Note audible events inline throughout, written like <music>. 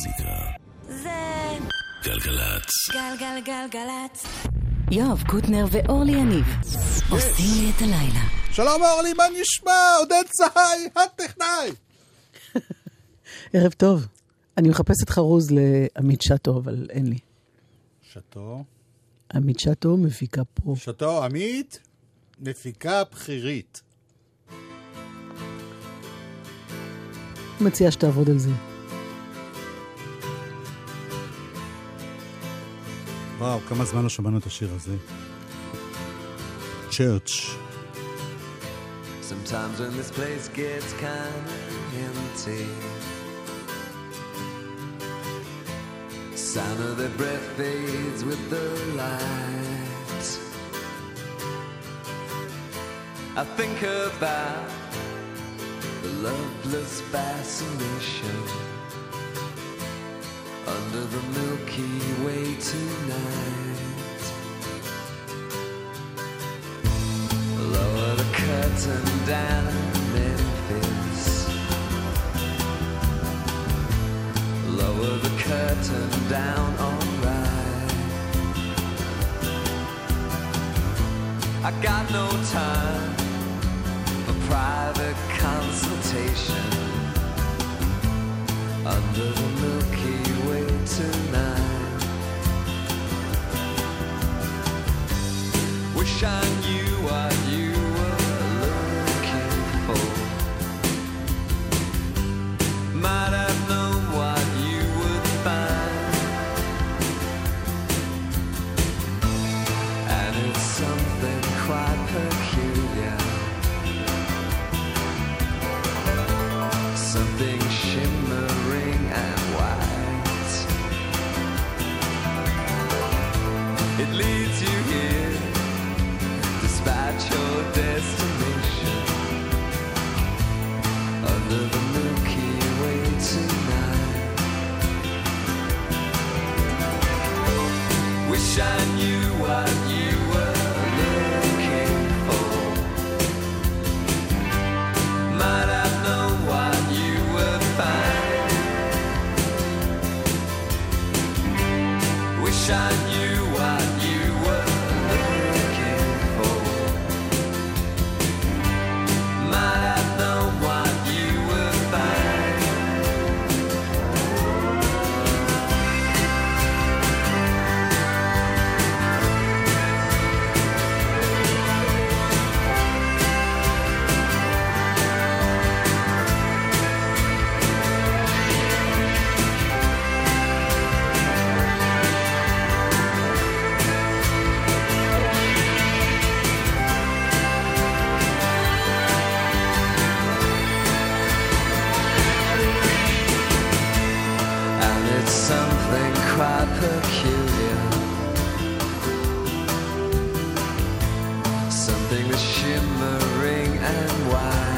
המוזיקה. זה גלגלצ. גלגלגלגלצ. יואב קוטנר ואורלי יניב עושים לי את הלילה. שלום אורלי, מה נשמע? עודד צהי, הטכנאי. <laughs> ערב טוב. אני מחפשת חרוז לעמית שטו, אבל אין לי. שתו. עמית שטו מפיקה פה. שתו עמית, מפיקה בכירית. מציעה שתעבוד על זה. וואו, כמה זמן לא שמענו את השיר הזה. צ'רץ'. Sometimes when this place gets kind of empty, sound of their breath fades with the light. I think about the loveless fascination under the Milky Way tonight. Lower the curtain down shimmering and white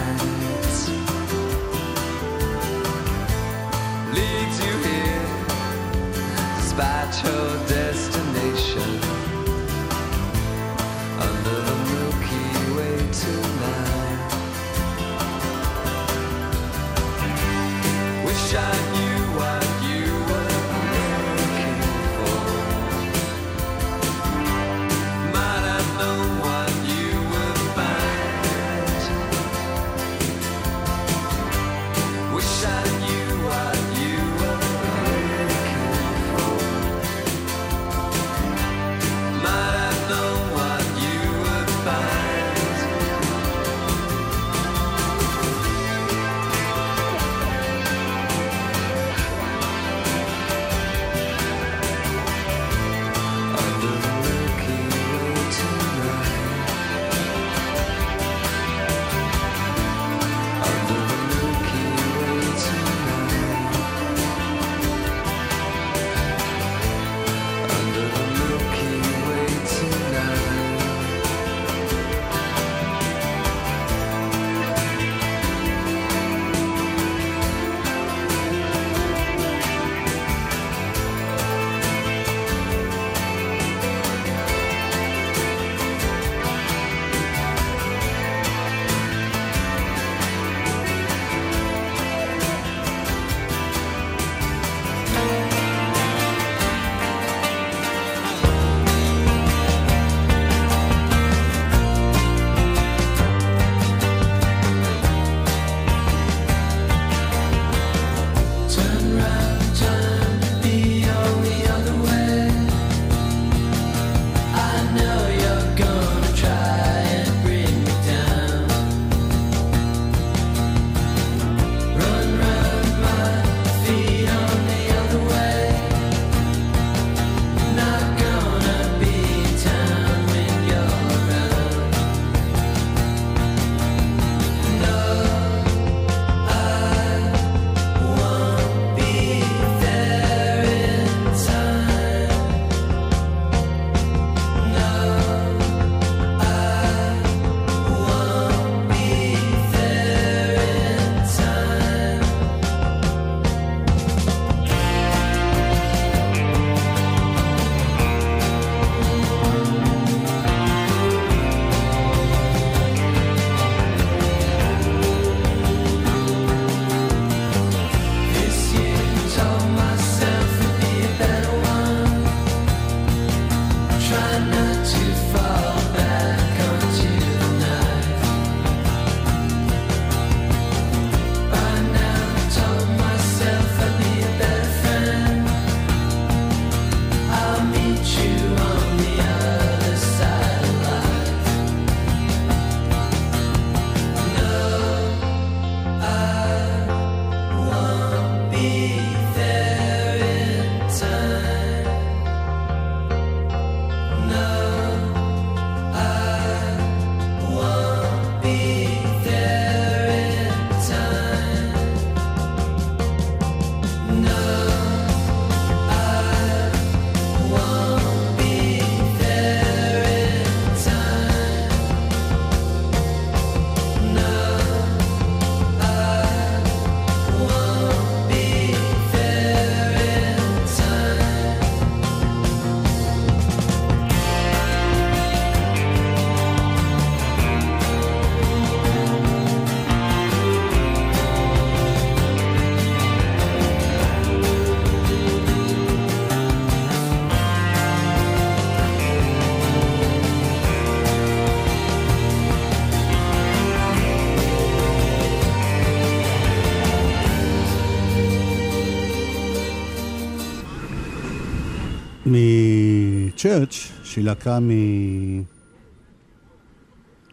מצ'רץ', שהיא להקה מ...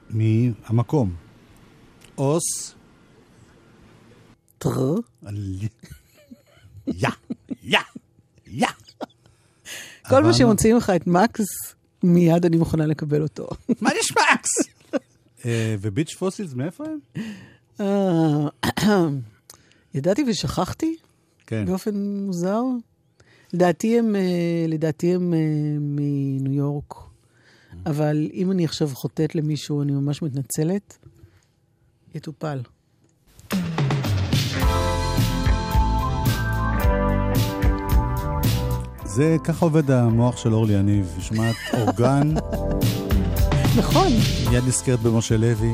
מהמקום. אוס, טר. יא, יא, יא. כל מה שמוציאים לך את מקס, מיד אני מוכנה לקבל אותו. מה נשמע אקס? אה, וביץ' פוסילס, מאיפה הם? אה, <clears throat> ידעתי ושכחתי כן. באופן מוזר. לדעתי הם, אה, לדעתי הם אה, מניו יורק, אבל אם אני עכשיו חוטאת למישהו, אני ממש מתנצלת. יטופל. זה, ככה עובד המוח של אורלי יניב. היא שומעת <laughs> אורגן, נכון. מיד נזכרת במשה לוי,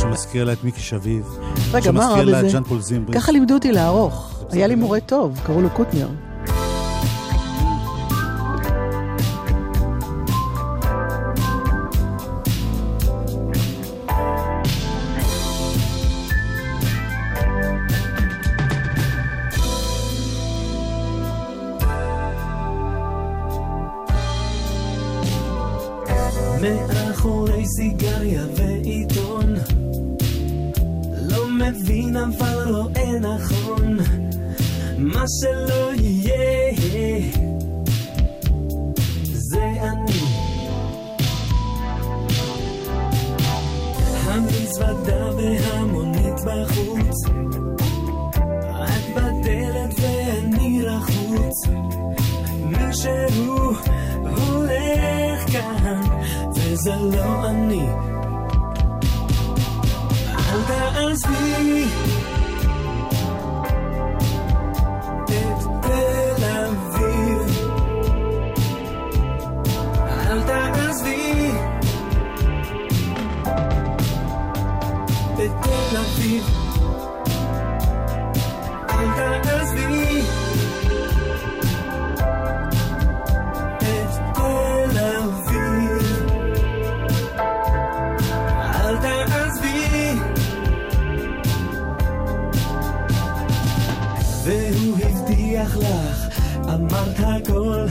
שמזכיר לה את מיקי שביב. רגע, מה רע שמזכיר לה את בזה? ז'אן פול זימברי. ככה לימדו אותי לערוך. היה לי מורה טוב, קראו לו קוטנר. והוא הבטיח לך, אמרת הכל,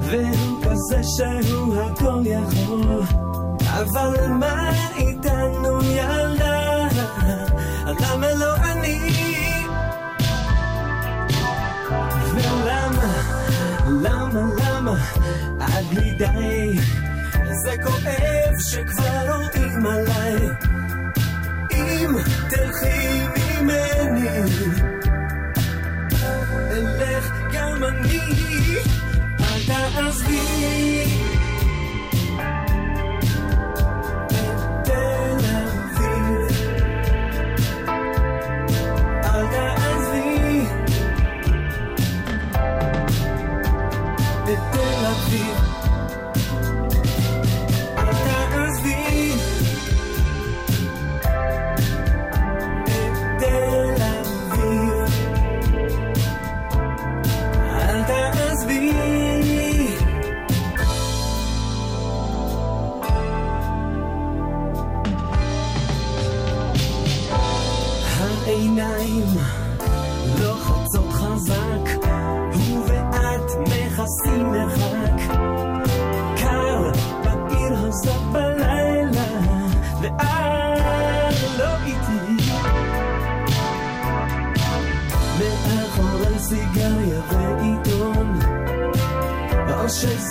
והוא כזה שהוא הכל יכול. אבל מה איתנו ילדה? למה לא אני? ולמה, למה, למה, עד בלי זה כואב שכבר רואים עליי. אם תלכי ממני, גם אני, אל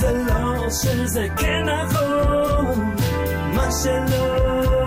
שזה לא, שזה כן נכון, מה שלא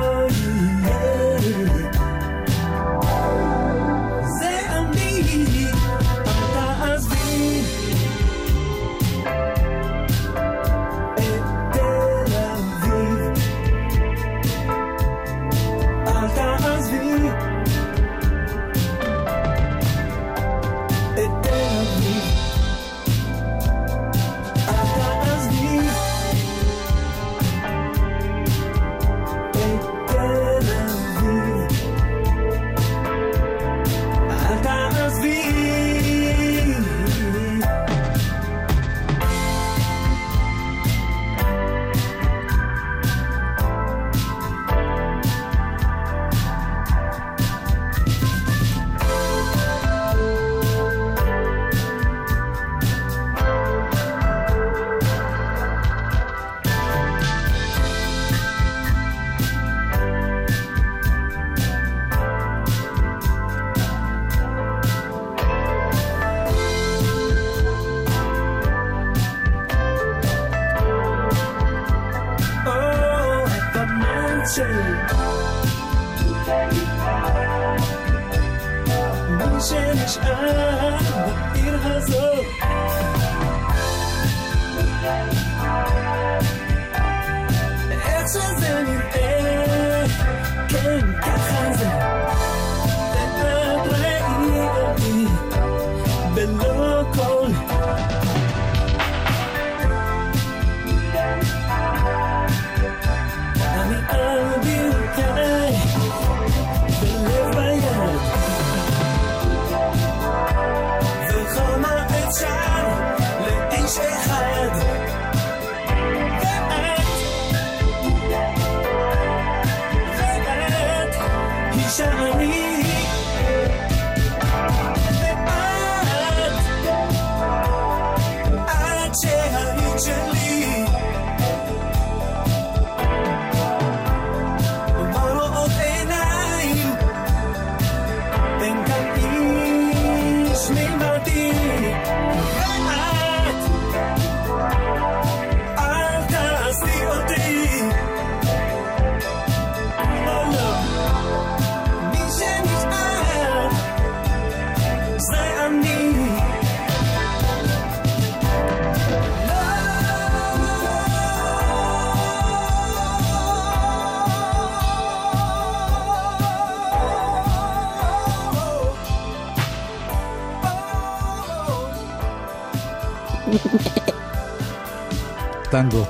טנגו.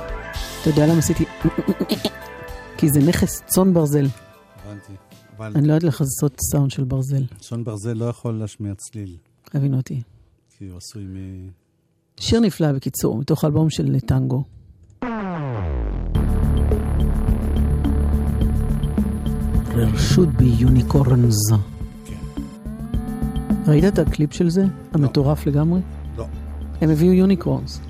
אתה יודע למה עשיתי... כי זה נכס צאן ברזל. הבנתי. אבל אני לא יודעת לעשות סאונד של ברזל. שון ברזל לא יכול להשמיע צליל, הבין אותי. כי הוא עשוי מ... שיר נפלא בקיצור, מתוך האלבום של טנגו. There should be unicorns. כן. ראית את הקליפ של זה? המטורף לגמרי? לא. הם הביאו יוניקורנס.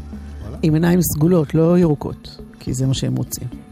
עם עיניים סגולות, לא ירוקות, כי זה מה שהם רוצים.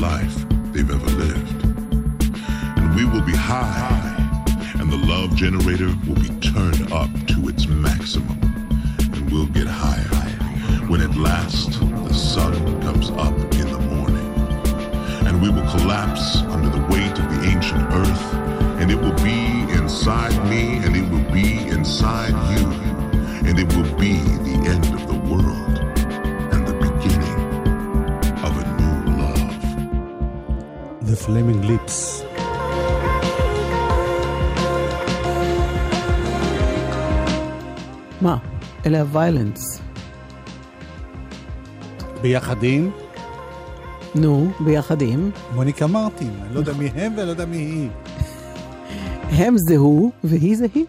Life they've ever lived. And we will be high, and the love generator will be turned up to its maximum. And we'll get higher when at last the sun comes up in the morning. And we will collapse under the weight of the ancient earth, and it will be inside me, and it will be inside you, and it will be the end of the world Flaming Lips. מה? אלה הוויילנס. ביחד עם נו, ביחד עם. מוניקה מרטין. אני לא יודע מי הם ואני לא יודע מי היא. הם זה הוא והיא זה היא.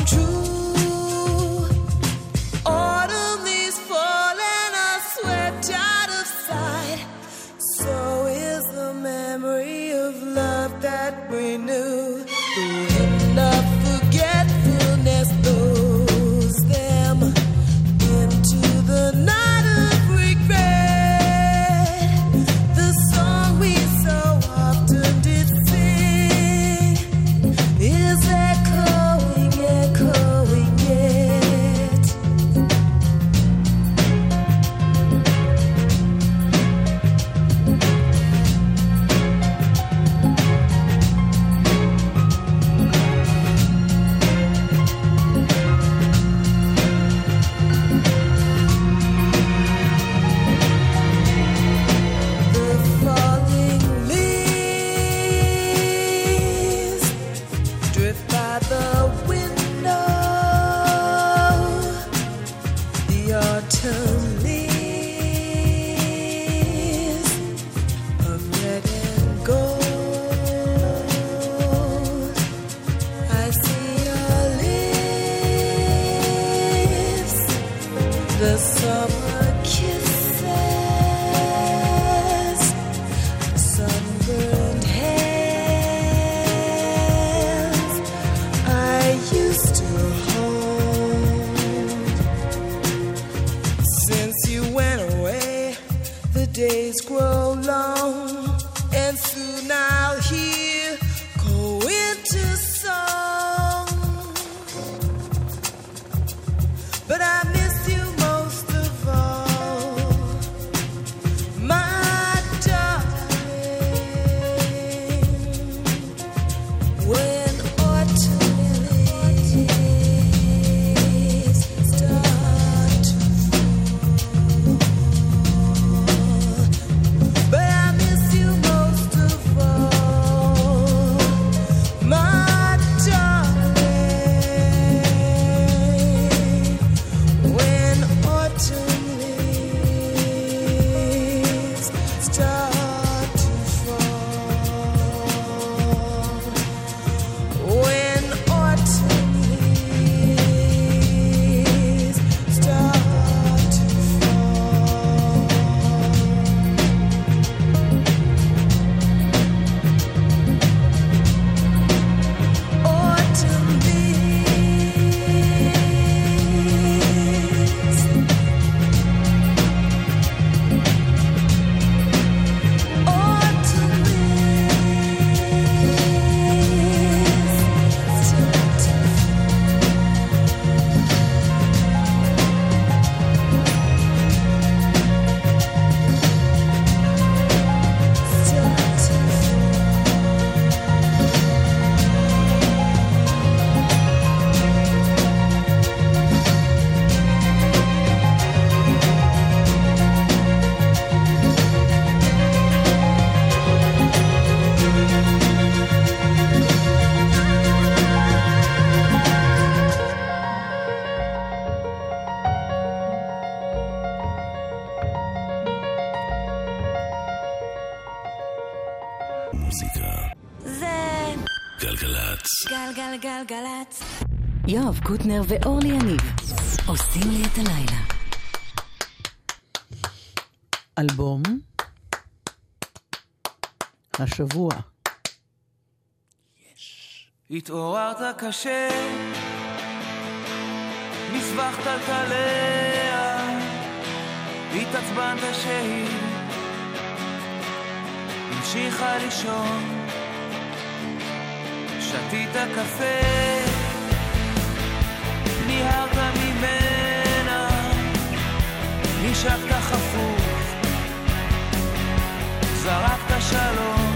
当初。יואב קוטנר ואורלי יניב עושים לי את הלילה. אלבום השבוע. יש. התעוררת קשה, נסבכת על טליה, התעצבנת שהיא המשיכה לישון, שתית קפה. ניהרת ממנה, נשארת חפוף, זרקת שלום.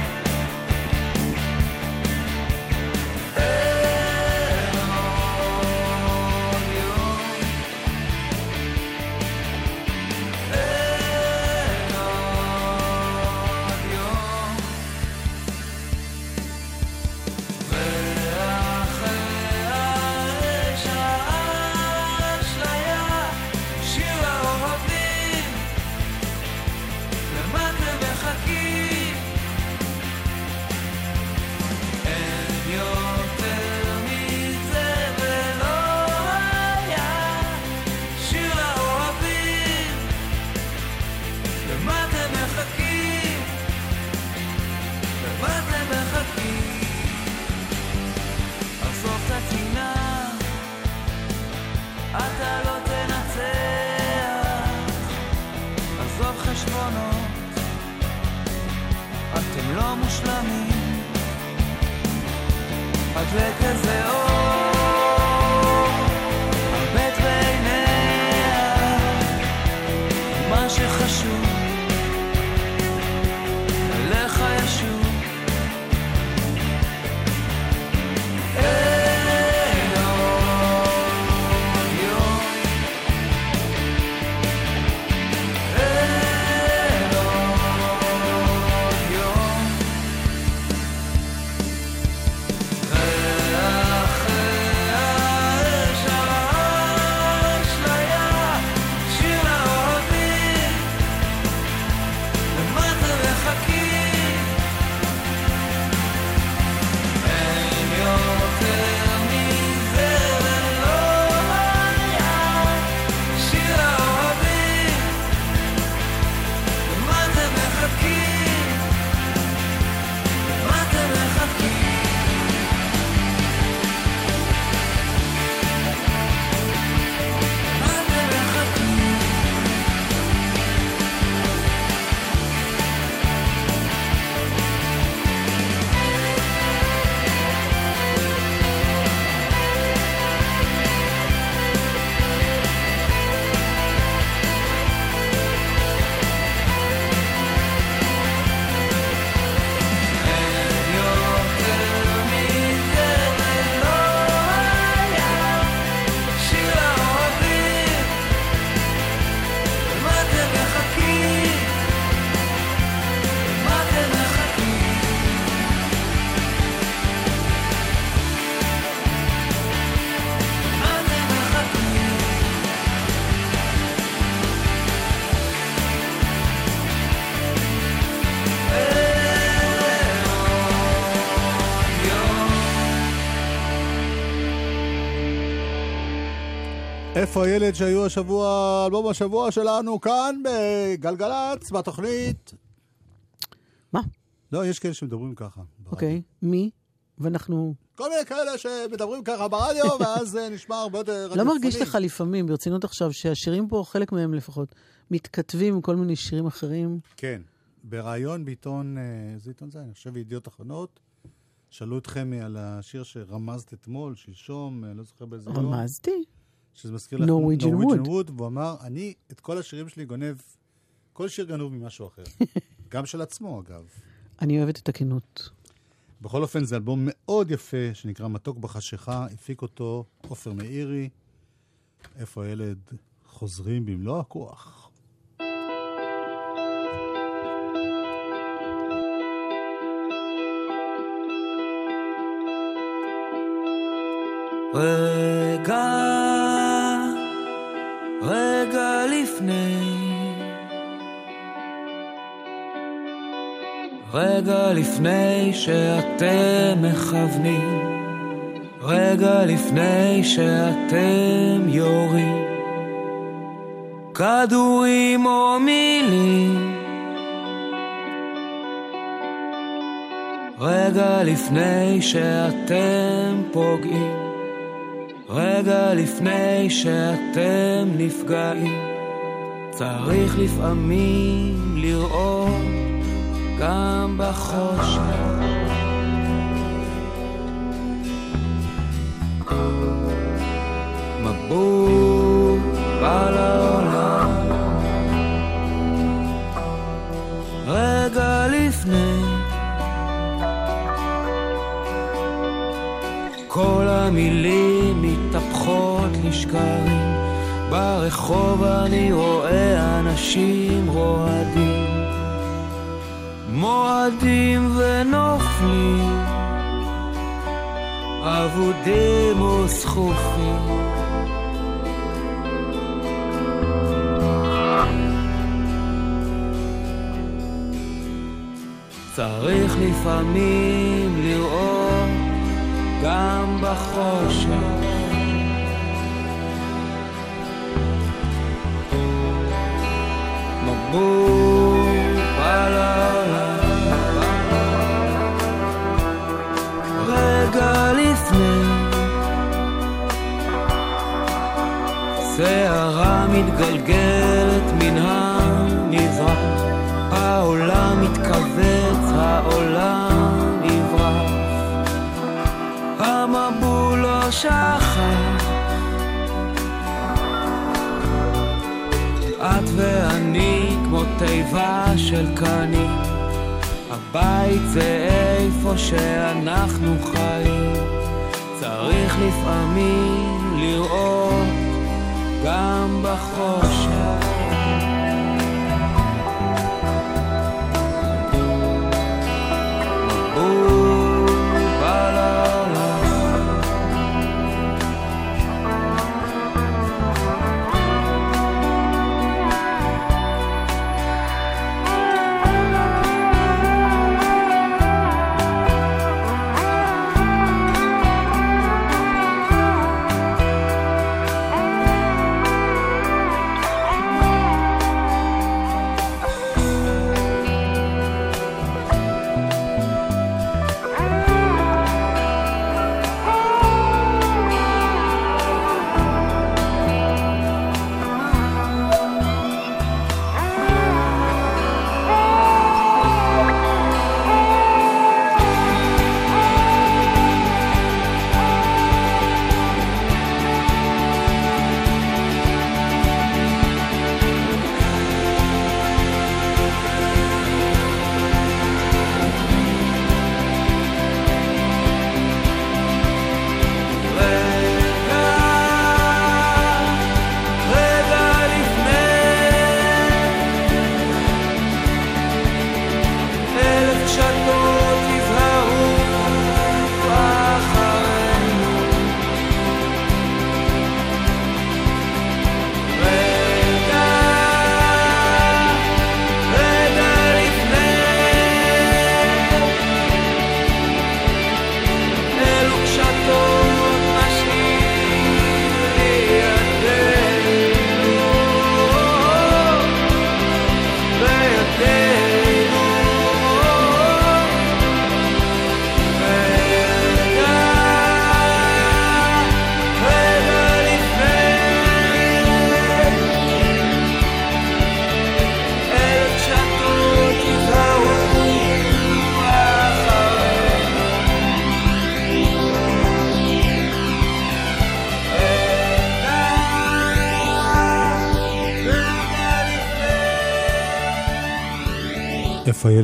איפה הילד שהיו השבוע, אלבום השבוע שלנו כאן בגלגלצ, בתוכנית? מה? לא, יש כאלה שמדברים ככה. אוקיי, מי? ואנחנו... כל מיני כאלה שמדברים ככה ברדיו, <laughs> ואז נשמע הרבה יותר לא. מרגיש לך לפעמים, ברצינות עכשיו, שהשירים פה, חלק מהם לפחות, מתכתבים עם כל מיני שירים אחרים? כן. בריאיון בעיתון, אה, איזה עיתון זה? אני חושב ידיעות אחרונות. שאלו את חמי על השיר שרמזת אתמול, שלשום, אה, לא זוכר באיזה יום. רמזתי? שזה מזכיר לך Wood. Wood, והוא אמר, אני את כל השירים שלי גונב, כל שיר גנוב ממשהו אחר. <laughs> גם של עצמו, אגב. אני אוהבת את הכנות. בכל אופן, זה אלבום מאוד יפה, שנקרא מתוק בחשיכה, הפיק אותו עופר מאירי. איפה הילד? חוזרים במלוא הכוח. רגע, רגע לפני, רגע לפני שאתם מכוונים, רגע לפני שאתם יורים, כדורים או מילים, רגע לפני שאתם פוגעים. רגע לפני שאתם נפגעים, צריך לפעמים לראות גם בחושך. מבול על העולם, רגע לפני כל המילים ברחוב אני רואה אנשים רועדים. מועדים ונופלים. אבודים וסחופים צריך לפעמים לראות גם בחושך. שערה מתגלגלת מן המזרח, העולם מתכווץ, העולם נברח, המבול לא שכח של קנים. הבית זה איפה שאנחנו חיים. צריך לפעמים לראות גם בחושך.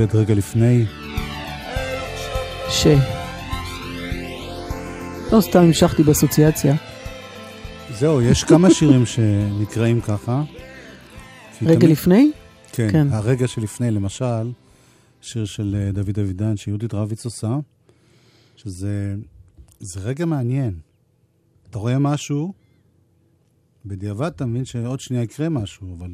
הילד רגע לפני? ש... לא סתם המשכתי באסוציאציה. זהו, יש כמה שירים שנקראים ככה. רגע תמיד- לפני? כן, כן. הרגע שלפני, למשל, שיר של אה, דוד אבידן שיהודית רביץ עושה, שזה זה רגע מעניין. אתה רואה משהו, בדיעבד אתה מבין שעוד שנייה יקרה משהו, אבל...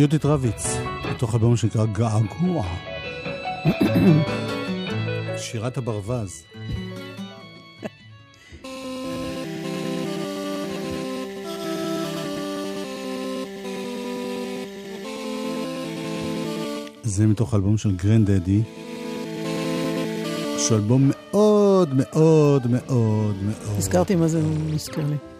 יהודית רביץ, בתוך הבמה שנקרא געגוע. שירת הברווז. זה מתוך אלבום של גרנד דדי, שהוא אלבום מאוד מאוד מאוד מאוד... הזכרתי מה זה מוזכר לי.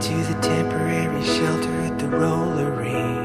to the temporary shelter at the rollery.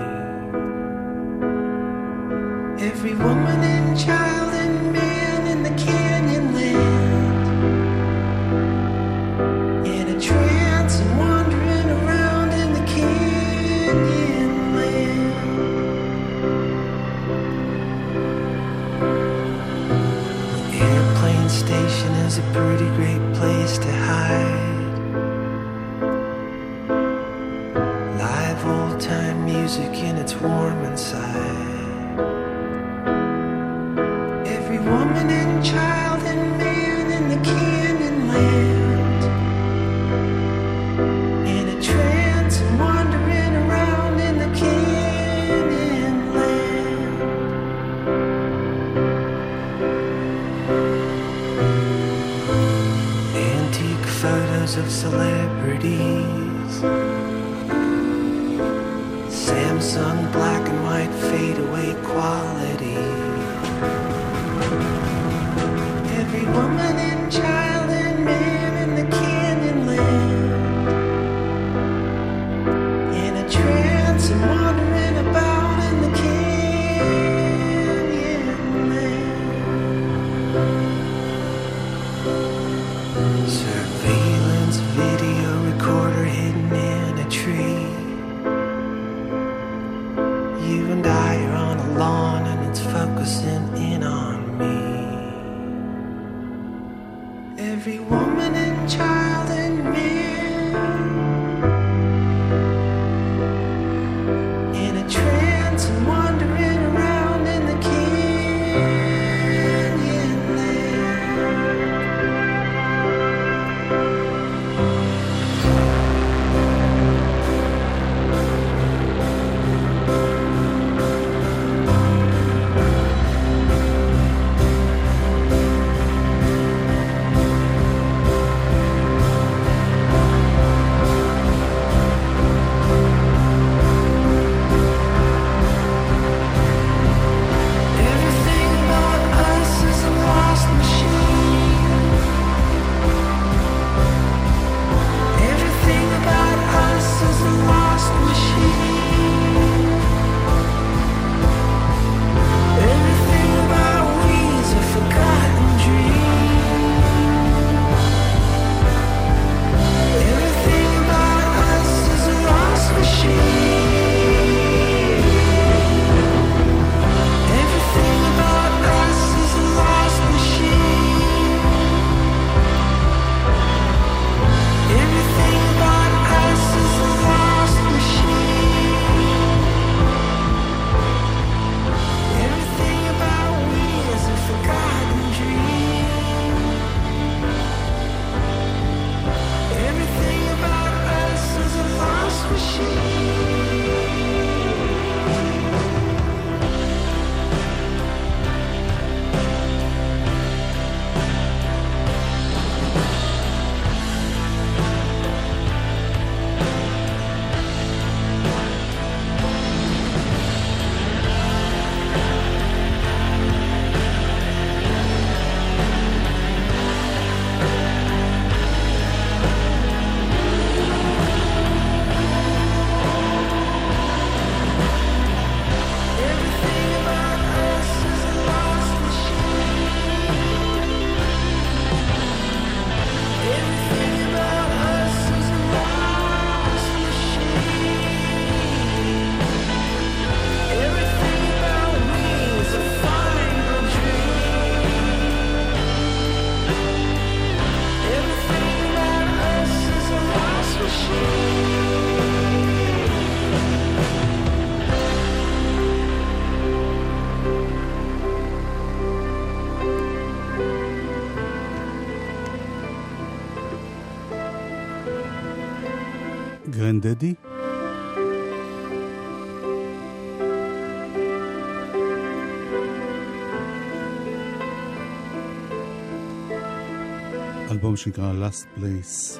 אלבום שנקרא Last Place.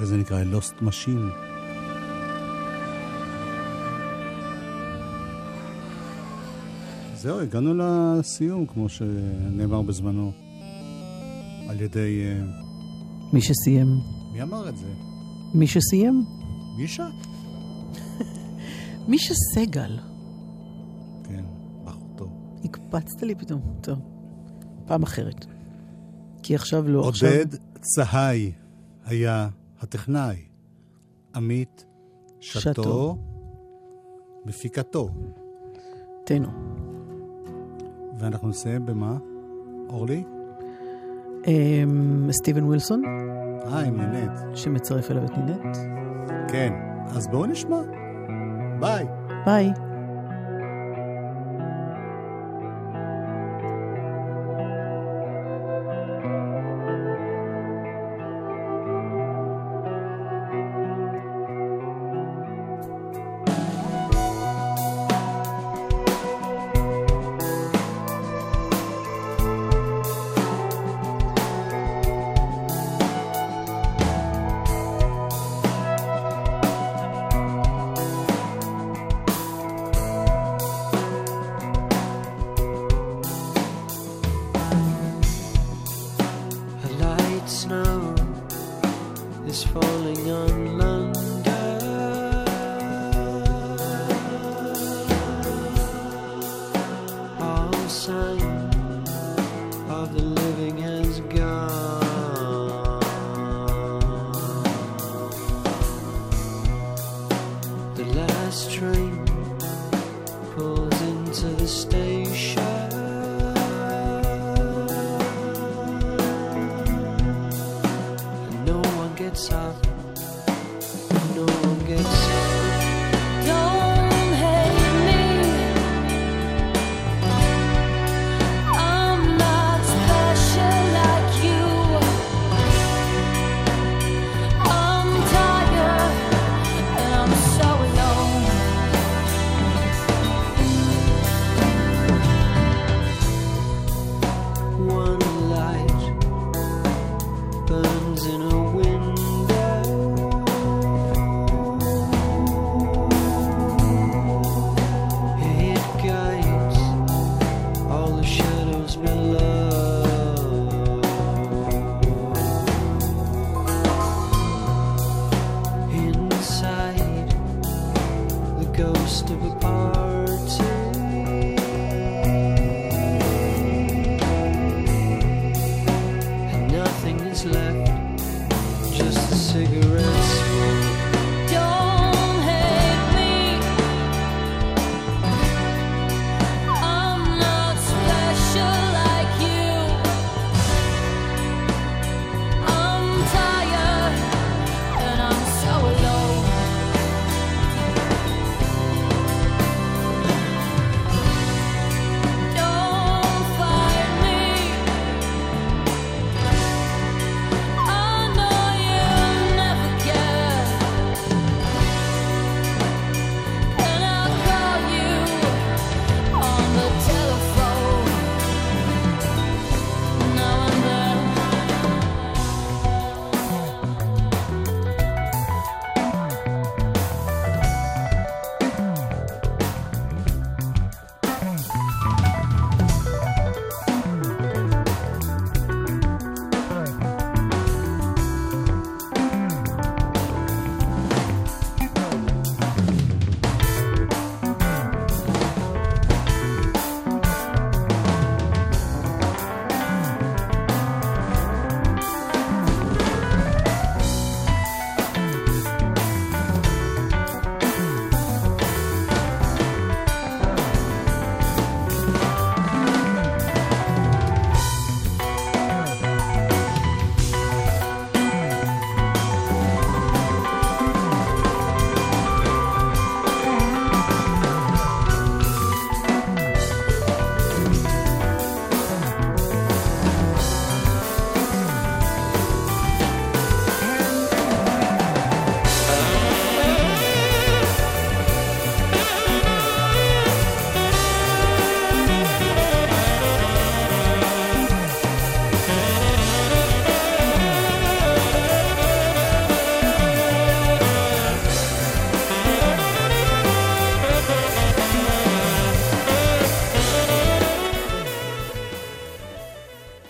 וזה נקרא Lost Machine. זהו, הגענו לסיום, כמו שנאמר בזמנו, על ידי... אה, מי שסיים. מי אמר את זה? מי שסיים? מישה? <laughs> מישה סגל. כן, בחור טוב. הקפצת לי פתאום. טוב, פעם אחרת. כי עכשיו לא, עכשיו... עודד צהי היה הטכנאי. עמית שתו, שתו. מפיקתו. תנו. ואנחנו נסיים במה? אורלי? אמ, סטיבן ווילסון, אה, עם נינט. שמצרף אליו את נינט. כן. אז בואו נשמע. ביי. ביי. The last train pulls into the station.